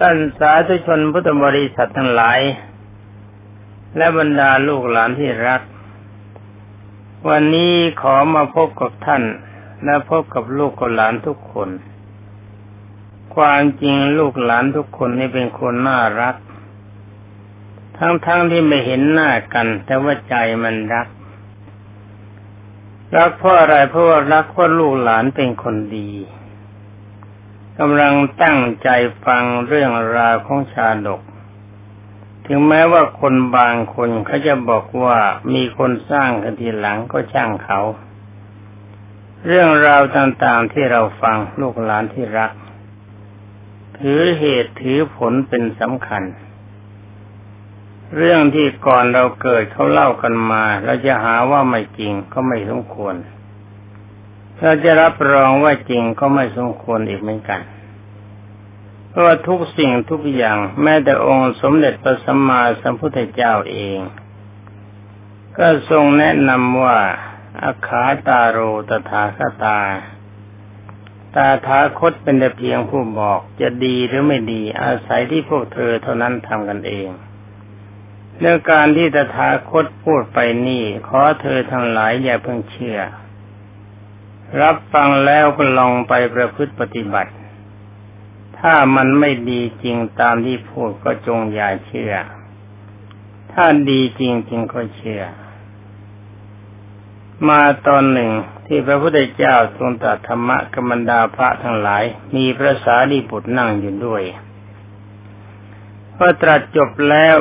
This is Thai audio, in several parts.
ท่านสาธุชนพุทธบริษัททั้งหลาย และบรรดาลูกหลานที่รัก วันนี้ขอมาพบกับท่าน และพบกับลูกกับหลานทุกคน ความจริงลูกหลานทุกคนนี่เป็นคนน่ารัก ทั้งๆทที่ไม่เห็นหน้ากัน แต่ว่าใจมันรัก รักเพราะอะไรเพราะว่ารักเพราะลูกหลานเป็นคนดี กำลังตั้งใจฟังเรื่องราวของชาดก ถึงแม้ว่าคนบางคนเขาจะบอกว่ามีคนสร้างกันทีหลังก็ช่างเขา เรื่องราวต่างๆที่เราฟังลูกหลานที่รัก ถือเหตุถือผลเป็นสำคัญ เรื่องที่ก่อนเราเกิดเขาเล่ากันมา เราจะหาว่าไม่จริงก็ไม่สมควร ถ้าจะรับรองว่าจริงก็ไม่สมควรอีกเหมือนกัน เพราะว่าทุกสิ่งทุกอย่างแม้แต่องค์สมเด็จพระสัมมาสัมพุทธเจ้าเอง ก็ทรงแนะนำว่าอาขาตาโรตถาคตา ตาทาคตเป็นแต่เพียงผู้บอกจะดีหรือไม่ดีอาศัยที่พวกเธอเท่านั้นทำกันเองเรื่องการที่ตถาคตพูดไปนี่ ขอเธอทั้งหลายอย่าเพิ่งเชื่อ รับฟังแล้วก็ลองไปประพฤติปฏิบัติ ถ้ามันไม่ดีจริงตามที่พูดก็จงอย่าเชื่อ ถ้าดีจริงจริงก็เชื่อ มาตอนหนึ่งที่พระพุทธเจ้าทรงตรัสธรรมะกรรมดาพระทั้งหลาย มีพระสารีบุตรนั่งอยู่ด้วยพอตรัสจบแล้ว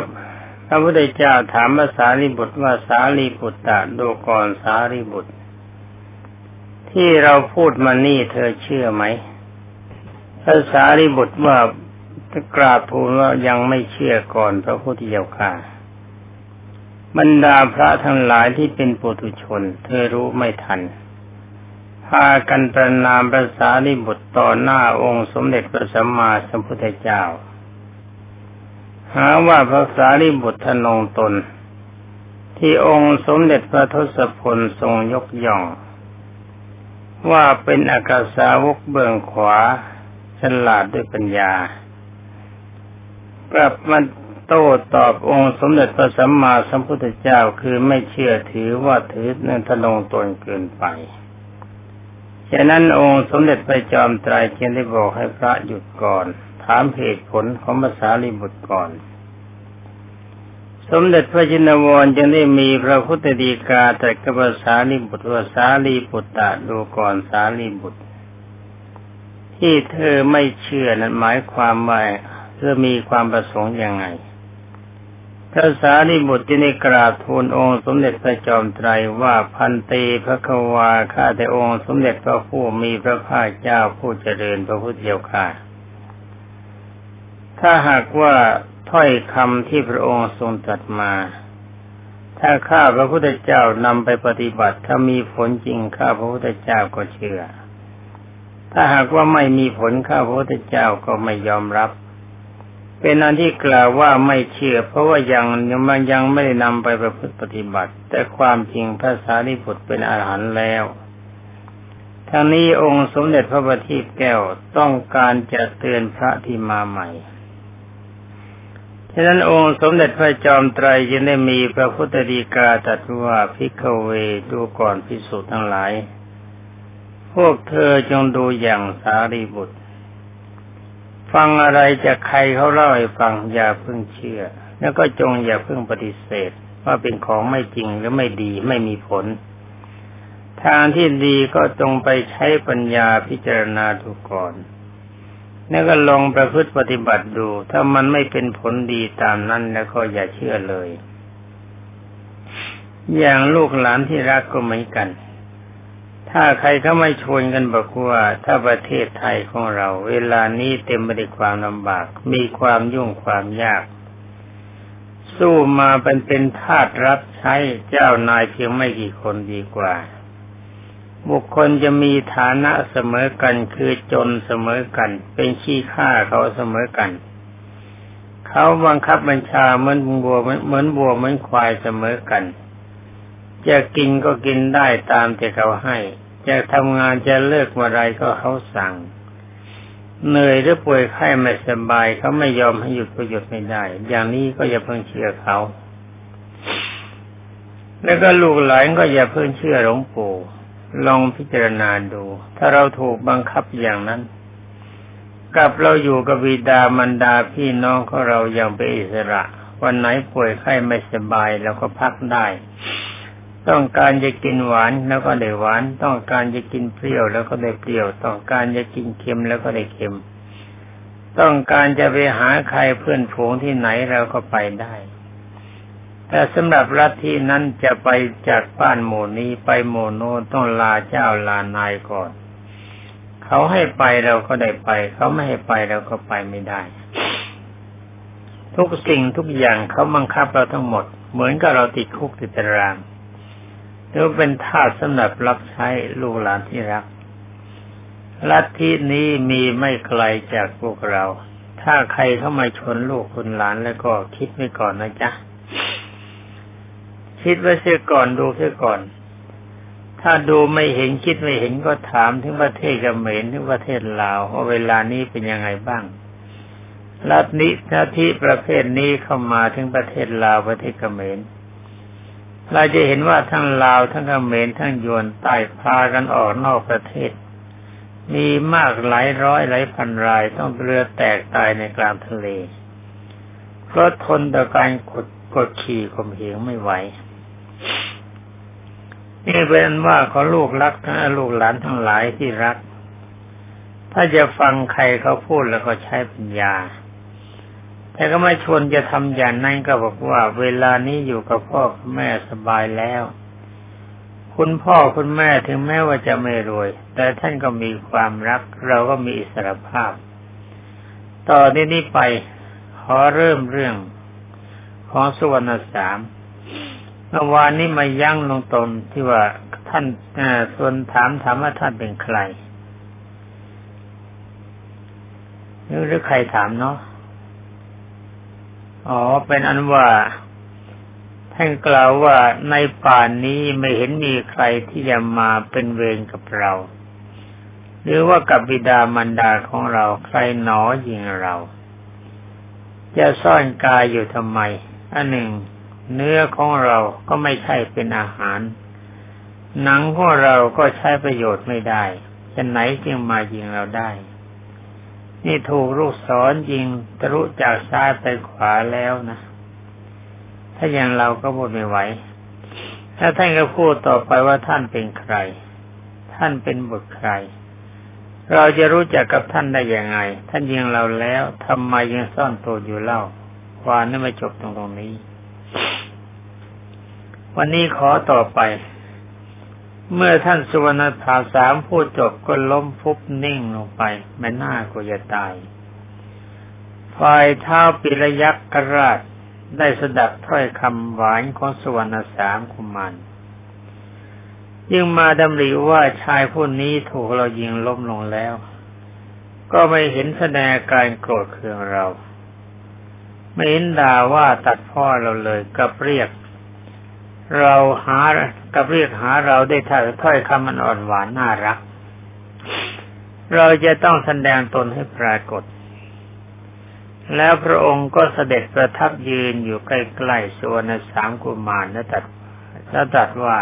พระพุทธเจ้าถามพระสารีบุตรว่าสารีบุตรตะดูก่อนสารีบุตร ที่เราพูดมานี่เธอเชื่อไหมภาษาริบุตรว่ากราบทูลว่ายังไม่เชื่อก่อนพระพุทธเจ้าค่ะบรรดาพระทั้งหลายที่เป็นปุถุชน เธอรู้ไม่ทัน พากันประนามภาษาริบุตรต่อหน้าองค์สมเด็จพระสัมมาสัมพุทธเจ้า หาว่าภาษาริบุตรทนงตน ที่องค์สมเด็จพระทศพลทรงยกย่อง ว่าเป็นอากาสาวกเบื้องขวาฉลาดด้วยปัญญากลับมาโต้ตอบองค์สมเด็จพระสัมมาสัมพุทธเจ้าคือไม่เชื่อถือว่าถือนั่นทะลงตนเกินไปฉะนั้นองค์สมเด็จพระจอมไตรเขียนได้บอกให้พระหยุดก่อน ถามเหตุผลของภาษาลิบุตรก่อน สมเด็จพระจินวรจึงได้มีพระพุทธดีกาแต่กับสาลีบุตรว่าสาลีบุตรตะดูก่อนสาลีบุตร ที่เธอไม่เชื่อนั้นหมายความว่าเธอมีความประสงค์ยังไงพระสารีบุตรที่ได้กราบทูลองค์สมเด็จพระจอมไตรว่าพันเตพระควาข้าแต่องค์สมเด็จพระผู้มีพระภาคเจ้าผู้เจริญพระพุทธเจ้าค่ะถ้าหากว่า ถ้อยคำที่พระองค์ทรงตรัสมา ถ้าข้าพระพุทธเจ้านำไปปฏิบัติ ถ้ามีผลจริงข้าพระพุทธเจ้าก็เชื่อ ถ้าหากว่าไม่มีผลข้าพระพุทธเจ้าก็ไม่ยอมรับ เป็นอันที่กล่าวว่าไม่เชื่อ เพราะว่ายังยังมันยังไม่ได้นำไปประพฤติปฏิบัติ แต่ความจริงพระสารีบุตรเป็นอาหารแล้วทั้งนี้องค์สมเด็จพระบัณฑิตแก้วต้องการจะเตือนพระที่มาใหม่ ฉะนั้นองค์สมเด็จพระจอมไตรยังได้มีพระพุทธดีกาตรัสว่าพิกเวดูก่อนพิสุทั้งหลาย พวกเธอจงดูอย่างสารีบุตร ฟังอะไรจากใครเขาเล่าให้ฟังอย่าเพิ่งเชื่อ แล้วก็จงอย่าเพิ่งปฏิเสธ ว่าเป็นของไม่จริงหรือไม่ดีไม่มีผล ทางที่ดีก็จงไปใช้ปัญญาพิจารณาดูก่อน แล้วก็ลองประพฤติปฏิบัติดู ถ้ามันไม่เป็นผลดีตามนั้นแล้วก็อย่าเชื่อเลย อย่างลูกหลานที่รักก็เหมือนกัน ถ้าใครเขาไม่ชวนกันบอกว่า ถ้าประเทศไทยของเรา เวลานี้เต็มไปด้วยความลำบาก มีความยุ่งความยาก สู้มาเป็นเป็นทาสรับใช้เจ้านายเพียงไม่กี่คนดีกว่า บุคคลจะมีฐานะเสมอกันคือจนเสมอกัน เป็นขี้ข้าเขาเสมอกัน เขาบังคับบัญชาเหมือนบัวเหมือนบัวเหมือนควายเสมอกัน จะกินก็กินได้ตามที่เขาให้ จะทำงานจะเลิกเมื่อไรก็เขาสั่งเหนื่อยหรือป่วยไข้ไม่สบายเขาไม่ยอมให้หยุดก็หยุดไม่ได้ อย่างนี้ก็อย่าเพิ่งเชื่อเขา แล้วก็ลูกหลานก็อย่าเพิ่งเชื่อหลวงปู่ ลองพิจารณาดู ถ้าเราถูกบังคับอย่างนั้น กับเราอยู่กับบิดามารดาพี่น้องของเราอย่างเป็นอิสระ วันไหนป่วยไข้ไม่สบายเราก็พักได้ ต้องการจะกินหวานแล้วก็ได้หวาน ต้องการจะกินเปรี้ยวแล้วก็ได้เปรี้ยว ต้องการจะกินเค็มแล้วก็ได้เค็ม ต้องการจะไปหาใครเพื่อนฝูงที่ไหนเราก็ไปได้ แต่สำหรับรัฐที่นั้นจะไปจากบ้านหมู่นี้ไปหมู่โน้นต้องลาเจ้าลานายก่อน เขาให้ไปเราก็ได้ไป เขาไม่ให้ไปเราก็ไปไม่ได้ ทุกสิ่งทุกอย่างเขาบังคับเราทั้งหมด เหมือนกับเราติดคุกติดตารางหรือเป็นทาสสำหรับรับใช้ลูกหลานที่รักลัทธินี้มีไม่ไกลจากพวกเรา ถ้าใครเข้ามาชนลูกคุณหลานแล้วก็คิดไว้ก่อนนะจ๊ะ คิดไว้เสียก่อนดูเสียก่อน ถ้าดูไม่เห็นคิดไม่เห็นก็ถามถึงประเทศกัมเมรถึงประเทศลาวว่าเวลานี้เป็นยังไงบ้างรัฐนินาทีประเภทนี้เข้ามาถึงประเทศลาวประเทศกัมเมรเราจะเห็นว่าทั้งลาวทั้งกัมเมรทั้งยวนใต้พากันออกนอกประเทศ มีมากหลายร้อยหลายพันรายต้องเรือแตกตายในกลางทะเลเพราะทนต่อการกดกดขี่ข่มเหงไม่ไหว นี่เป็นว่าขอลูกรักทั้งลูกหลานทั้งหลายที่รัก ถ้าจะฟังใครเขาพูดแล้วก็ใช้ปัญญา แต่ก็ไม่ชวนจะทำอย่างนั้นก็บอกว่า เวลานี้อยู่กับพ่อแม่สบายแล้ว คุณพ่อคุณแม่ถึงแม้ว่าจะไม่รวย แต่ท่านก็มีความรัก เราก็มีอิสรภาพ ต่อที่นี้ไปขอเริ่มเรื่องของสุวรรณสาม เมื่อวานนี้มายั่งลงตนที่ว่าท่านส่วนถามถามว่าท่านเป็นใครหรือใครถามเนาะอ๋อ เป็นอันว่าท่านกล่าวว่าในป่านนี้ไม่เห็นมีใครที่จะมาเป็นเวรกับเรา หรือว่ากับบิดามารดาของเราใครหนอยิงเรา จะซ่อนกายอยู่ทำไมอันหนึ่ง เนื้อของเราก็ไม่ใช่เป็นอาหาร หนังของเราก็ใช้ประโยชน์ไม่ได้จะไหนจึงมายิงเราได้ นี่ถูกลูกศรยิงทะลุจากซ้ายไปขวาแล้วนะ ถ้าอย่างเราก็พูดไม่ไหว ถ้าท่านก็พูดต่อไปว่าท่านเป็นใคร ท่านเป็นบุตรใคร เราจะรู้จักกับท่านได้ยังไง ท่านยิงเราแล้วทำไมยังซ่อนตัวอยู่เล่าความนี่ไม่จบตรงตรงนี้ วันนี้ขอต่อไป เมื่อท่านสุวรรณภาสามพูดจบก็ล้มฟุบนิ่งลงไป ไม่น่าก็จะตายฝ่ายเท้าปิรยักษ์กราชได้สดับถ้อยคำหวานของสุวรรณสามคุมันยิ่งมาดำริว่าชายผู้นี้ถูกเรายิงล้มลงแล้ว ก็ไม่เห็นแสดงการโกรธเคืองเรา ไม่เห็นด่าว่าตัดพ่อเราเลยกับเรียก เราหากับเรียกหาเราได้ถ้าถ้อยคำมันอ่อนหวานน่ารัก เราจะต้องแสดงตนให้ปรากฏ แล้วพระองค์ก็เสด็จประทับยืนอยู่ใกล้ๆส่วนสามกุมารและตัดแล้วตัดว่า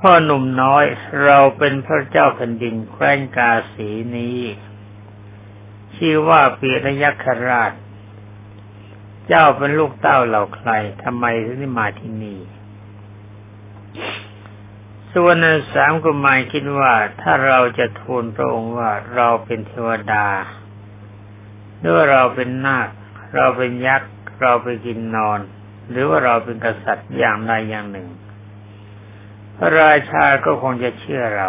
พ่อหนุ่มน้อยเราเป็นพระเจ้าแผ่นดินแคว้นกาสีนี้ชื่อว่าปีรยักษราช เจ้าเป็นลูกเต้าเหล่าใครทำไมถึงได้มาที่นี่ส่วนสามกุมารคิดว่าถ้าเราจะทูลพระองค์ว่าเราเป็นเทวดาหรือว่าเราเป็นนาค เราเป็นยักษ์ เราไปกินนอน หรือว่าเราเป็นกษัตริย์อย่างใดอย่างหนึ่ง พระราชาก็คงจะเชื่อเรา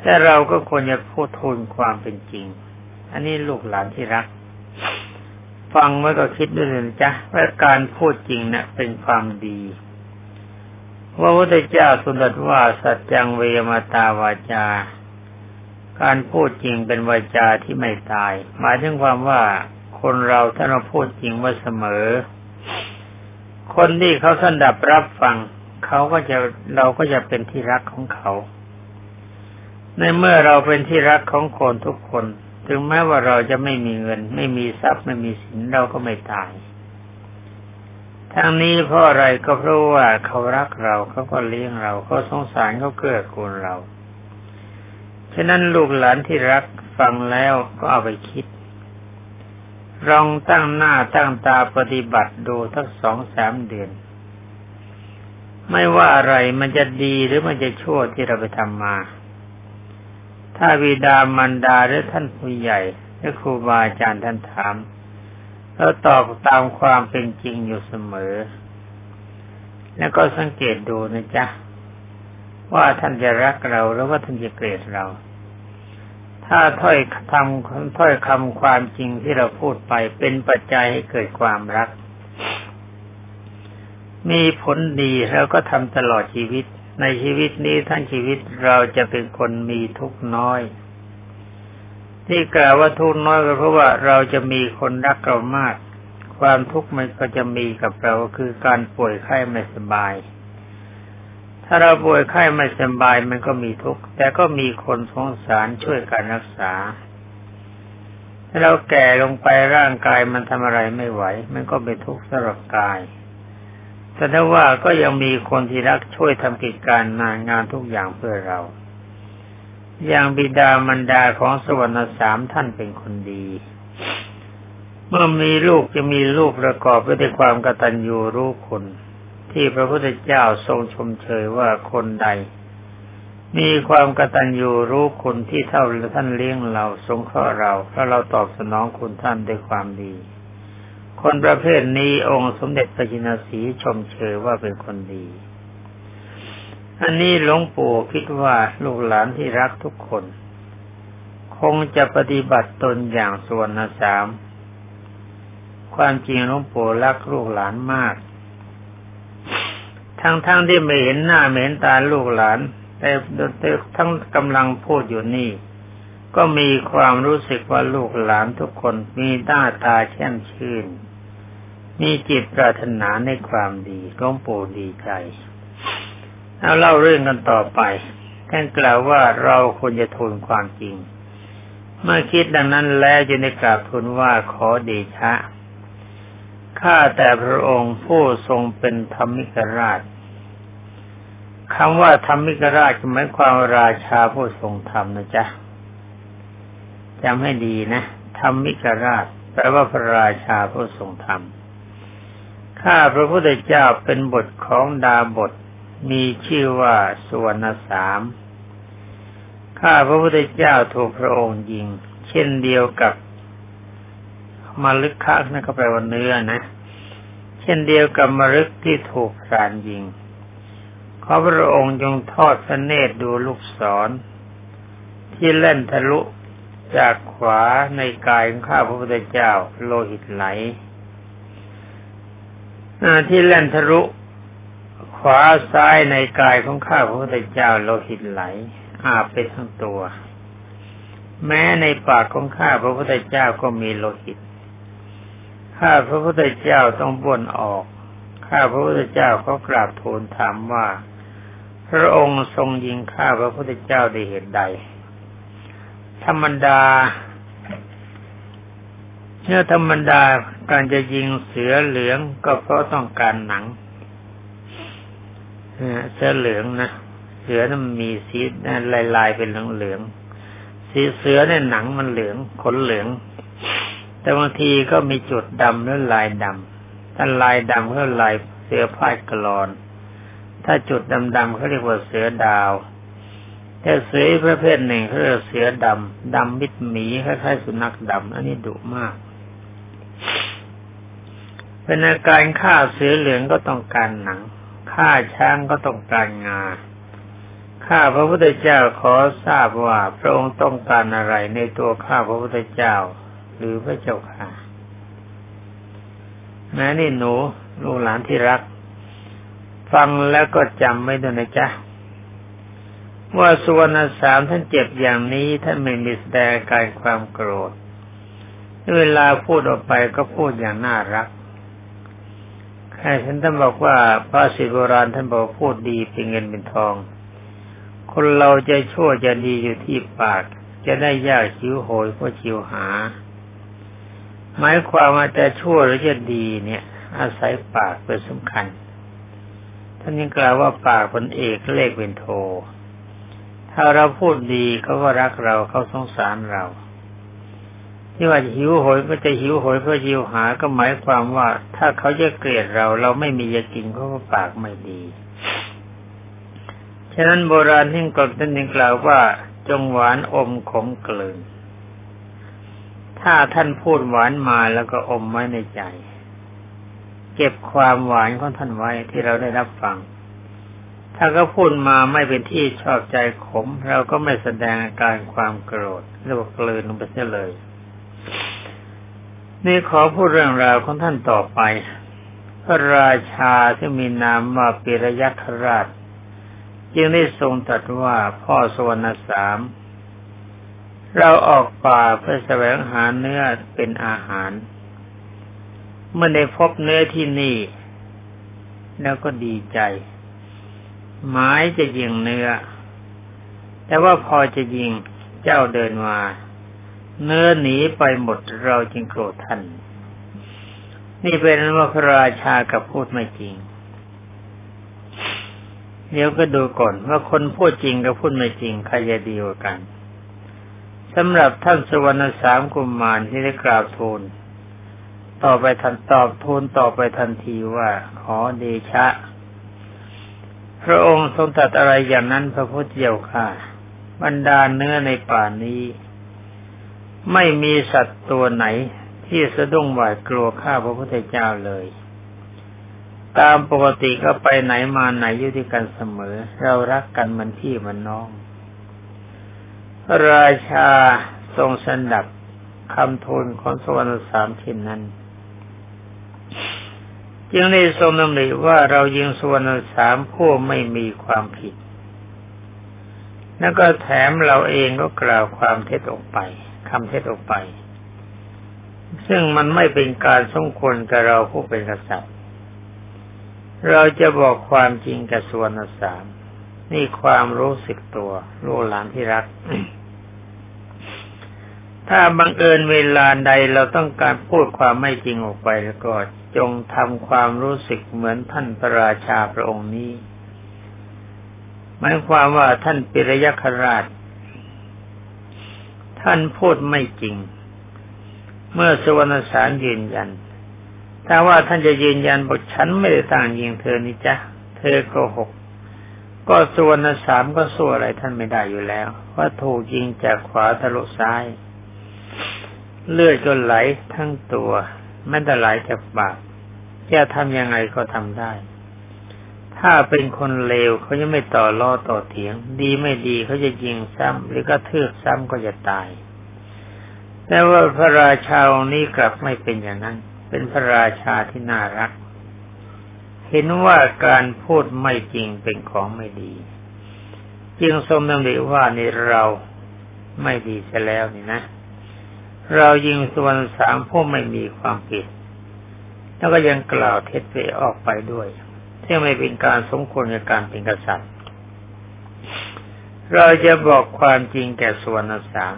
แต่เราก็ควรจะพูดทูลความเป็นจริง อันนี้ลูกหลานที่รัก ฟังไว้ก็คิดด้วยนะจ๊ะว่าการพูดจริงเนะี่ยเป็นความดีว่าพระพุทธเจ้าสุนัตว่าสัจจังเวมาตาวาจา การพูดจริงเป็นวาจาที่ไม่ตาย หมายถึงความว่าคนเราถ้าเราพูดจริงว่าเสมอ คนที่เขาสันดับรับฟังเขาก็จะเราก็จะเป็นที่รักของเขา ในเมื่อเราเป็นที่รักของคนทุกคน ถึงแม้ว่าเราจะไม่มีเงิน ไม่มีทรัพย์ไม่มีสินเราก็ไม่ตายทั้งนี้เพราะอะไรก็เพราะว่าเขารักเราเขาก็เลี้ยงเราเขาสงสารเขาเกื้อกูลเรา ฉะนั้นลูกหลานที่รักฟังแล้วก็เอาไปคิดลองตั้งหน้าตั้งตาปฏิบัติดูทั้งสองสามเดือน ไม่ว่าอะไรมันจะดีหรือมันจะชั่วที่เราไปทำมา ถ้าวิดามันดาหรือท่านผู้ใหญ่หรือครูบาอาจารย์ท่านถามแล้วตอบตามความเป็นจริงอยู่เสมอ แล้วก็สังเกตดูนะจ๊ะ ว่าท่านจะรักเราหรือว่าท่านจะเกลียดเรา ถ้าถ้อยคำถ้อยคำความจริงที่เราพูดไปเป็นปัจจัยให้เกิดความรัก มีผลดีเราก็ทำตลอดชีวิต ในชีวิตนี้ทั้งชีวิตเราจะเป็นคนมีทุกข์น้อย ที่กล่าวว่าทุกข์น้อยก็เพราะว่าเราจะมีคนรักเรามาก ความทุกข์มันก็จะมีกับเราคือการป่วยไข้ไม่สบาย ถ้าเราป่วยไข้ไม่สบายมันก็มีทุกข์แต่ก็มีคนสงสารช่วยการรักษาถ้าเราแก่ลงไปร่างกายมันทำอะไรไม่ไหว มันก็เป็นทุกข์สำหรับกาย แต่ถ้าว่าก็ยังมีคนที่รักช่วยทำกิจการงานงานทุกอย่างเพื่อเรา อย่างบิดามารดาของสวรรค์สามท่านเป็นคนดี เมื่อมีลูกจะมีลูกประกอบไปด้วยความกตัญญูรู้คุณที่พระพุทธเจ้าทรงชมเชยว่าคนใด มีความกตัญญูรู้คุณที่เท่าท่านเลี้ยงเราสงเคราะห์เรา เพราะเราตอบสนองคุณท่านด้วยความดี คนประเภทนี้องค์สมเด็จพระจินสีชมเชยว่าเป็นคนดี อันนี้หลวงปู่คิดว่าลูกหลานที่รักทุกคน คงจะปฏิบัติตนอย่างส่วนสาม ความจริงหลวงปู่รักลูกหลานมาก ทั้งๆทที่ไม่เห็นหน้าไม่เห็นตาลูกหลาน แต่ทั้งกำลังพูดอยู่นี่ก็มีความรู้สึกว่าลูกหลานทุกคนมีหน้าตาแช่มชื่น มีจิตปรารถนาในความดีหลวงปู่ดีใจ เอาเล่าเรื่องกันต่อไป ท่านกล่าวว่าเราควรจะทูลความจริง เมื่อคิดดังนั้นแล้วจะได้กราบทูลว่าขอเดชะ ข้าแต่พระองค์ผู้ทรงเป็นธรรมิกราชคำว่าธรรมิกราชหมายความราชาผู้ทรงธรรมนะจ๊ะจำให้ดีนะธรรมิกราชแปลว่าพระราชาผู้ทรงธรรม ข้าพระพุทธเจ้าเป็นบทของดาบท มีชื่อว่าสวรรณสามข้าพระพุทธเจ้าถูกพระองค์ยิง เช่นเดียวกับมาลึกคักนั่นก็แปลว่าเนื้อนะ เช่นเดียวกับมรึกที่ถูกสารยิงขอพระองค์จงทอดพระเนตรดูลูกศร ที่เล่นทะลุจากขวาในกายของข้าพระพุทธเจ้าโลหิตไหล ที่เล่นทะลุขวาซ้ายในกายของข้าพระพุทธเจ้าโลหิตไหล อาบไปทั้งตัว แม้ในปากของข้าพระพุทธเจ้าก็มีโลหิต ข้าพระพุทธเจ้าต้องบ่นออก ข้าพระพุทธเจ้าเขากราบทูลถามว่า พระองค์ทรงยิงข้าพระพุทธเจ้าได้เหตุใด ธรรมดา เนื้อธรรมดาการจะยิงเสือเหลืองก็เพราะต้องการหนังเสือเหลืองนะเสือนันมีสีลายๆเป็นเหลืองๆสีเสือเนี่ยหนังมันเหลืองขนเหลือง แต่บางทีก็มีจุดดำหรือลายดำถ้าลายดำก็ลายเสือพายกรอน ถ้าจุดดำๆเขาเรียกว่าเสือดาวแต่เสือประเภทหนึ่งเขาเรียกเสือดำดำมิดหมีคล้ายๆสุนัขดำอันนี้ดุมาก เป็นอาการฆ่าเสือเหลืองก็ต้องการหนังฆ่าช้างก็ต้องการงาข้าพระพุทธเจ้าขอทราบว่าพระองค์ต้องการอะไรในตัวข้าพระพุทธเจ้า หรือพระเจ้าค่ะแม้นี่หนูลูกหลานที่รัก ฟังแล้วก็จำไว้ด้วยนะจ๊ะว่าสุวรรณสามท่านเจ็บอย่างนี้ท่านไม่มีแสดงการความโกรธ เวลาพูดออกไปก็พูดอย่างน่ารักใครฉันท่านบอกว่าพระศิโบราณท่านบอกพูดดีเป็นเงินเป็นทองคคนเราจะชั่วจะดีอยู่ที่ปาก จะได้ยากชิวโหยก็ชิวหา หมายความว่าจะชั่วหรือจะดีเนี่ย อาศัยปากเป็นสำคัญ ท่านยังกล่าวว่าปากเป็นเอกเลขเป็นโท ถ้าเราพูดดีเขาก็รักเราเขาสงสารเรา ที่ว่าหิวโหยก็จะหิวโหยเพื่อหิวหาก็หมายความว่า ถ้าเขาจะเกลียดเรา เราไม่มีจะกินเขาก็ปากไม่ดีฉะนั้นโบราณที่กดท่านยังกล่าวว่า จงหวานอมขมกลืนถ้าท่านพูดหวานมาแล้วก็อมไว้ในใจ เก็บความหวานของท่านไว้ที่เราได้รับฟัง ถ้าก็พูดมาไม่เป็นที่ชอบใจขม เราก็ไม่แสดงอาการความโกรธเรียกว่ากลืนลงไปเสียเลย นี่ขอพูดเรื่องราวของท่านต่อไป พระราชาที่มีนามว่าปิรยัคราช จึงได้ทรงตรัสว่าพ่อสวรรณสาม เราออกป่าเพื่อแสวงหาเนื้อเป็นอาหาร เมื่อได้พบเนื้อที่นี่ แล้วก็ดีใจหมายจะยิงเนื้อ แต่ว่าพอจะยิงเจ้าเดินมา เนื้อหนีไปหมดเราจึงโกรธท่าน นี่เป็นว่าพระราชากับพูดไม่จริง เดี๋ยวก็ดูก่อนว่าคนพูดจริงกับพูดไม่จริงใครจะดีกว่ากันสำหรับท่านสวรรณสามกุมมารที่ได้กราบทูลต่อไปทันตอบทูลต่อไปทันทีว่าขอเดชะ พระองค์ทรงตรัสอะไรอย่างนั้นพระพุทธเจ้าค่ะ บรรดาเนื้อในป่านี้ ไม่มีสัตว์ตัวไหนที่สะดุ้งหวาดกลัวข้าพระพุทธเจ้าเลย ตามปกติก็ไปไหนมาไหนอยู่ด้วยกันเสมอ เรารักกันมันพี่มันน้อง ราชาทรงสนับคำทูลของสวรรค์สามชิ้นนั้น จึงได้ทรงนำหริว่าเรายิงสวรรค์สามผู้ไม่มีความผิด แล้วก็แถมเราเองก็กล่าวความเท็จออกไป คำเท็จออกไป ซึ่งมันไม่เป็นการสมควรกับเราผู้เป็นกษัตริย์ เราจะบอกความจริงกับส่วนสามนี่ความรู้สึกตัวลูกหลานที่รัก ถ้าบังเอิญเวลาใดเราต้องการพูดความไม่จริงออกไปแล้วก็จงทำความรู้สึกเหมือนท่านพระราชาพระองค์นี้หมายความว่าท่านปิรยคราช ท่านพูดไม่จริง เมื่อสุวรรณสารยืนยัน ถ้าว่าท่านจะยืนยันบอกฉันไม่ได้ต่างยิงเธอนี่จ้ะเธอโกหก ก็ส่วนสามก็สู้อะไรท่านไม่ได้อยู่แล้ว ว่าถูกยิงจากขวาทะลุซ้าย เลือดก็ไหลทั้งตัวแม้แต่ไหลจากปากจะทำยังไงก็ทำได้ ถ้าเป็นคนเลวเขาจะไม่ต่อล้อต่อเถียง ดีไม่ดีเขาจะยิงซ้ำหรือก็ทืบซ้ำก็จะตาย แต่ว่าพระราชาองค์นี้กลับไม่เป็นอย่างนั้น เป็นพระราชาที่น่ารัก เห็นว่าการพูดไม่จริงเป็นของไม่ดี จึงทรงดำริว่าในเราไม่ดีเสียแล้วนี่นะ เรายิงส่วนสามผู้ไม่มีความผิด แล้วก็ยังกล่าวเท็จไปออกไปด้วย ที่ไม่เป็นการสมควรในการเป็นกษัตริย์ เราจะบอกความจริงแก่ส่วนสาม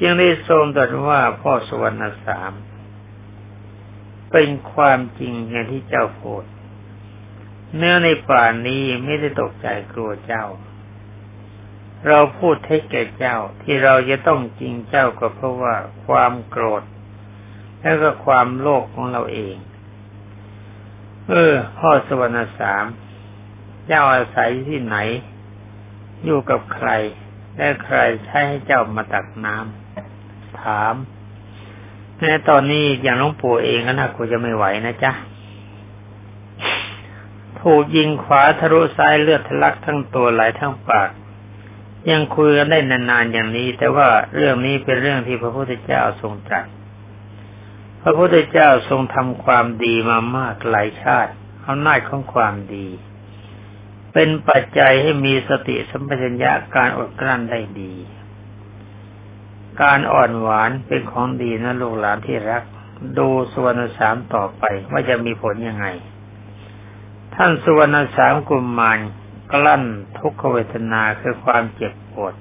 จึงได้ทรงตรัสว่าพ่อสวรรณสามเป็นความจริงอย่างที่เจ้าพูดเนื้อในป่านี้ไม่ได้ตกใจกลัวเจ้า เราพูดเท็จแก่เจ้าที่เราจะต้องจริงเจ้าก็เพราะว่าความโกรธ แล้วก็ความโลภของเราเอง เออ พ่อสวรรณสามเจ้าอาศัยที่ไหน อยู่กับใคร และใครใช้ให้เจ้ามาตักน้ำ ถามแม้ตอนนี้อย่างน้องปู่เองก็น่ากลัวจะไม่ไหวนะจ๊ะ ถูกยิงขวาทะลุซ้ายเลือดทะลักทั้งตัวไหลทั้งปาก ยังคุยกันได้นานๆอย่างนี้ แต่ว่าเรื่องนี้เป็นเรื่องที่พระพุทธเจ้าทรงตรัส พระพุทธเจ้าทรงทำความดีมามากหลายชาติอำนาจของความดี เป็นปัจจัยให้มีสติสัมปชัญญะการอดกลั้นได้ดี การอ่อนหวานเป็นของดีนะลูกหลานที่รัก ดูสุวรรณสามต่อไปว่าจะมีผลยังไง ท่านสุวรรณสามกุมมารกลั้นทุกขเวทนาคือความเจ็บปวด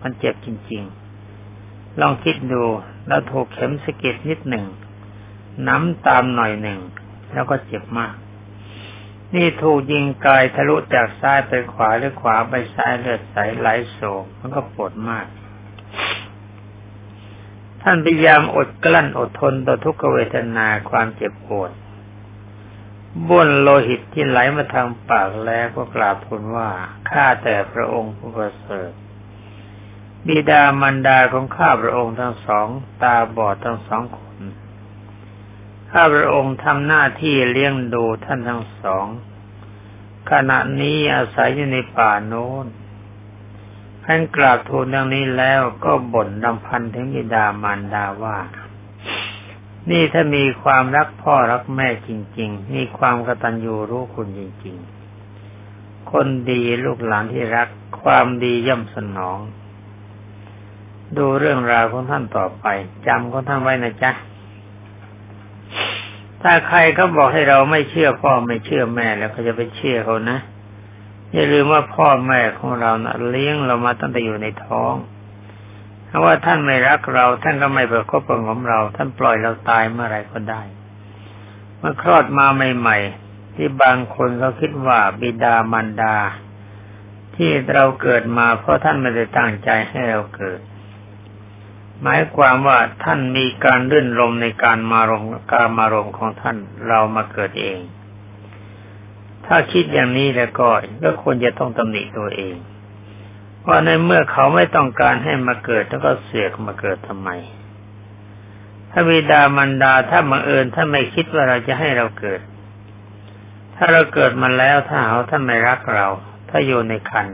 มันเจ็บจริง ๆ ลองคิดดูแล้วถูกเข็มสะกิดนิดหนึ่ง น้ำตามหน่อยหนึ่ง แล้วก็เจ็บมาก นี่ถูกยิงกายทะลุจากซ้ายไปขวาหรือขวาไปซ้ายเลือดใสไหลโศกมันก็ปวดมาก ท่านพยายามอดกลั้นอดทนต่อทุกขเวทนาความเจ็บปวดบ้วนโลหิตที่ไหลมาทางปากแล้วก็กราบทูลว่าข้าแต่พระองค์ผู้ประเสริฐบิดามารดาของข้าพระองค์ทั้งสอง ตาบอดทั้งสองค ข้าพระองค์ทำหน้าที่เลี้ยงดูท่านทั้งสอง ขณะนี้อาศัยอยู่ในป่าโน้นท่านกราบทูลดังนี้แล้วก็บ่นดำพันถึงบิดามารดาว่า นี่ถ้ามีความรักพ่อรักแม่จริง ๆ มีความกตัญญูรู้คุณจริง ๆ คนดีลูกหลานที่รัก ความดีย่อมสนอง ดูเรื่องราวของท่านต่อไปจำของท่านไว้นะจ๊ะ ถ้าใครเขาบอกให้เราไม่เชื่อพ่อไม่เชื่อแม่แล้วก็จะไปเชื่อเขานะอย่าลืมว่าพ่อแม่ของเรานะเลี้ยงเรามาตั้งแต่อยู่ในท้องถ้าว่าท่านไม่รักเรา ท่านก็ไม่ประคบประงมเรา ท่านปล่อยเราตายเมื่อไรก็ได้เมื่อคลอดมาใหม่ ๆ ที่บางคนเขาคิดว่าบิดามารดา ที่เราเกิดมาเพราะท่านไม่ได้ตั้งใจให้เราเกิด หมายความว่าท่านมีการรื่นรมในการมารมการมารมของท่านเรามาเกิดเอง ถ้าคิดอย่างนี้แล้วก็ก็ควรจะต้องตำหนิตัวเองว่าในเมื่อเขาไม่ต้องการให้มาเกิดแล้วก็เสียกมาเกิดทำไม ถ้าวิดามันดาถ้าบังเอิญท่าไม่คิดว่าเราจะให้เราเกิด ถ้าเราเกิดมาแล้วถ้าเขาท่านไม่รักเรา ถ้าอยู่ในคัน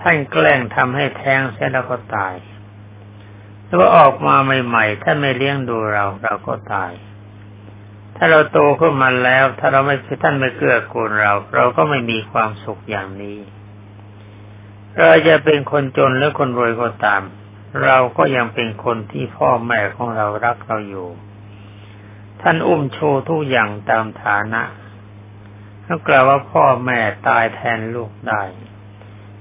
ท่านแกล้งทำให้แท้งเสียแล้วก็ตาย แล้วออกมาใหม่ๆ ถ้าไม่เลี้ยงดูเราเราก็ตาย ถ้าเราโตขึ้นมาแล้ว ถ้าเราไม่ท่านไม่เกื้อกูลเรา เราก็ไม่มีความสุขอย่างนี้ เราจะเป็นคนจนหรือคนรวยก็ตาม เราก็ยังเป็นคนที่พ่อแม่ของเรารักเราอยู่ ท่านอุ้มโชว์ทุกอย่างตามฐานะถ้ากล่าวว่าพ่อแม่ตายแทนลูกได้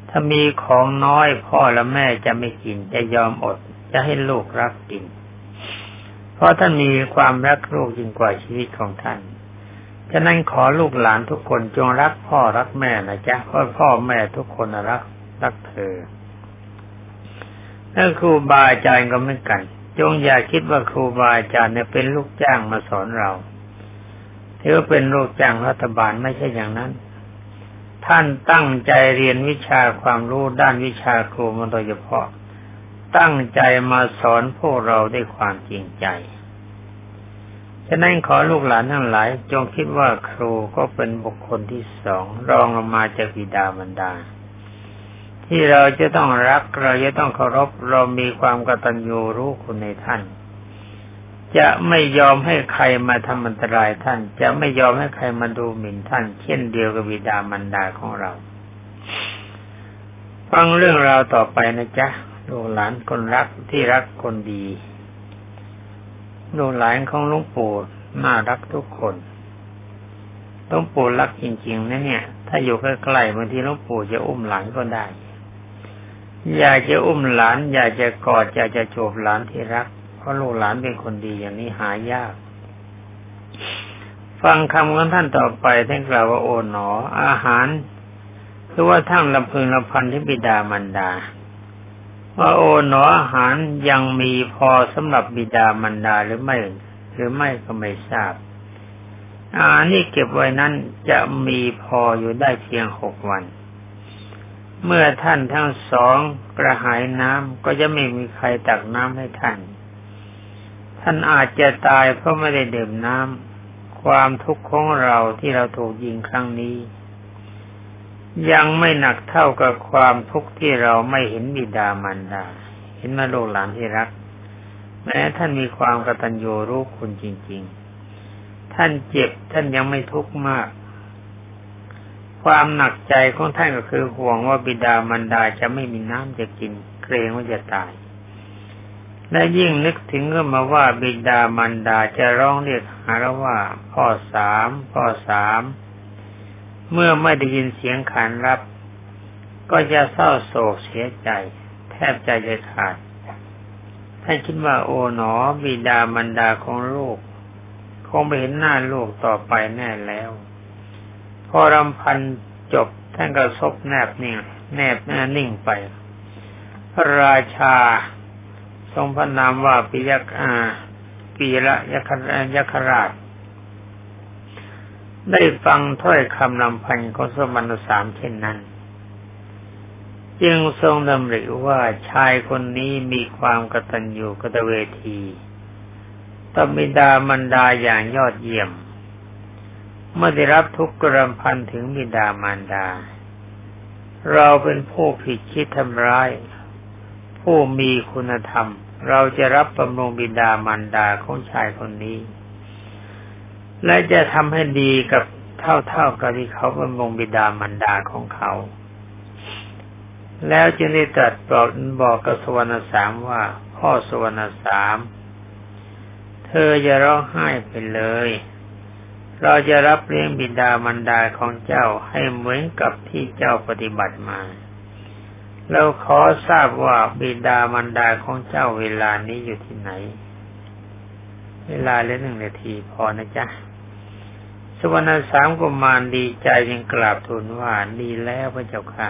ถ้ามีของน้อยพ่อและแม่จะไม่กินจะยอมอด จะให้ลูกรักกินเพราะท่านมีความรักลูกยิ่งกว่าชีวิตของท่าน ฉะนั้นขอลูกหลานทุกคนจงรักพ่อรักแม่นะจ๊ะเพราะพ่อแม่ทุกคนรักรักเธอถ้าครูบาอาจารย์ก็เหมือนกัน จงอย่าคิดว่าครูบาอาจารย์เนี่ยเป็นลูกจ้างมาสอนเราถือว่าเป็นลูกจ้างรัฐบาลไม่ใช่อย่างนั้น ท่านตั้งใจเรียนวิชาความรู้ด้านวิชาครูมาโดยเฉพาะ ตั้งใจมาสอนพวกเราด้วยความจริงใจ ฉะนั้นขอลูกหลานทั้งหลาย จงคิดว่าครูก็เป็นบุคคลที่สองรองลงมาจากบิดามารดา ที่เราจะต้องรักเราจะต้องเคารพเรามีความกตัญญูรู้คุณในท่าน จะไม่ยอมให้ใครมาทำอันตรายท่าน จะไม่ยอมให้ใครมาดูหมิ่นท่าน เช่นเดียวกับบิดามารดาของเรา ฟังเรื่องราวต่อไปนะจ๊ะ ลูกหลานคนรักที่รักคนดีลูกหลานของหลวงปู่น่ารักทุกคนลวงปู่รักจริงๆนะเนี่ย ถ้าอยู่ใกล้ๆบางทีหลวงปู่จะอุ้มหลานก็ได้ อยากจะอุ้มหลาน อยากจะกอดอยากจะโฉบหลานที่รัก เพราะลูกหลานเป็นคนดีอย่างนี้หายาก ฟังคำของท่านต่อไปท่านกล่าวว่าโอ๋หนอ อาหารคือว่าทั้งลำพึงลำพันที่บิดามันดา ว่าโอหนออาหารยังมีพอสำหรับบิดามันดาหรือไม่ หรือไม่ก็ไม่ทราบอาหารนี่เก็บไว้นั้นจะมีพออยู่ได้เพียงหกวัน เมื่อท่านทั้งสองกระหายน้ำก็จะไม่มีใครตักน้ำให้ท่าน ท่านอาจจะตายเพราะไม่ได้ดื่มน้ำความทุกข์ของเราที่เราถูกยิงครั้งนี้ ยังไม่หนักเท่ากับความทุกข์ที่เราไม่เห็นบิดามารดา เห็นมาลูกหลานที่รัก แม้ท่านมีความกตัญญูรู้คุณจริง ๆ ท่านเจ็บท่านยังไม่ทุกข์มาก ความหนักใจของท่านก็คือห่วงว่าบิดามารดาจะไม่มีน้ำจะกิน เกรงว่าจะตาย และยิ่งนึกถึงก็มาว่าบิดามารดาจะร้องเรียกหาเราว่าพ่อสามพ่อสาม เมื่อไม่ได้ยินเสียงขานรับ ก็จะเศร้าโศกเสียใจ แทบใจจะขาดท่านคิดว่าโอ๋หนอบิดามันดาของลูก คงไม่เห็นหน้าลูกต่อไปแน่แล้ว พอรำพันจบท่านก็ซบแนบนิ่งแนบแน่นิ่งไป พระราชา ทรงพระนามว่าปิยกอาปีละยคยคราช ได้ฟังถ้อยคำลำพันของสมณสามเช่นนั้น จึงทรงดำริว่าชายคนนี้มีความกตัญญูกตเวทีตมิดามันดาอย่างยอดเยี่ยม เมื่อได้รับทุกข์กรำพันถึงบิดามารดา เราเป็นผู้ผิดคิดทำร้าย ผู้มีคุณธรรม เราจะรับบำรุงบิดามารดาของชายคนนี้ และจะทำให้ดีกับเท่าๆกับที่เขาบำรุงบิดามารดาของเขา แล้วจึงได้ตรัสบอกบอกกับสวรรณสามว่า พ่อสวรรณสาม เธออย่าร้องไห้ไปเลย เราจะรับเลี้ยงบิดามารดาของเจ้าให้เหมือนกับที่เจ้าปฏิบัติมาเราขอทราบว่าบิดามารดาของเจ้าเวลานี้อยู่ที่ไหน เวลาเละหนึ่งนาทีพอนะจ๊ะ สวรรณสามกุมารดีใจยังกราบทูลว่าดีแล้วพระเจ้าค่ะ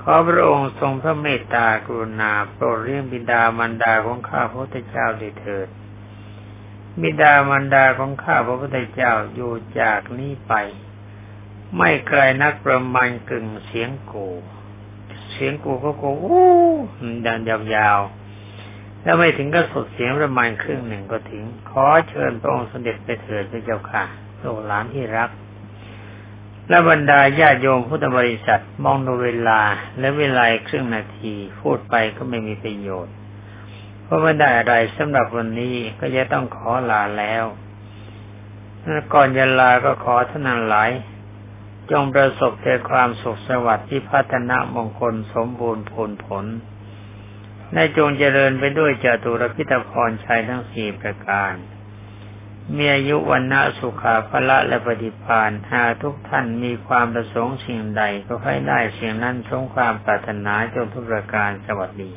ขอพระองค์ทรงพระเมตตากรุณาโปรดเรียงบิดามารดาของข้าพระพุทธเจ้าด้วยเถิด บิดามารดาของข้าพระพุทธเจ้าอยู่จากนี้ไป ไม่ไกลนักประมาณกึ่งเสียงกู เสียงกูก็โกอู้ดันยาวๆ แล้วไม่ถึงก็สดเสียงประมาณครึ่งหนึ่งก็ถึง ขอเชิญพระองค์เสด็จไปเถิดพระเจ้าค่ะโลหลานที่รัก และบรรดาญาโยมพุทธบริษัทมองดูเวลาและเวลาครึ่งนาที พูดไปก็ไม่มีประโยชน์ เพราะไม่ได้อะไรสำหรับวันนี้ก็จะต้องขอลาแล้วก่อนจะลาก็ขอท่านหลาย จงประสบแต่ความสุขสวัสดิ์ที่พัฒนามงคลสมบูรณ์ผลผล ในจงเจริญไปด้วยจตุรพิธพรชัยทั้งสี่ประการ มีอายุวันนะสุขาภละและปฏิพานหากทุกท่านมีความประสงค์สิ่งใดก็ให้ได้สิ่งนั้นสงความปรารถนาจงทุกประการสวัสดี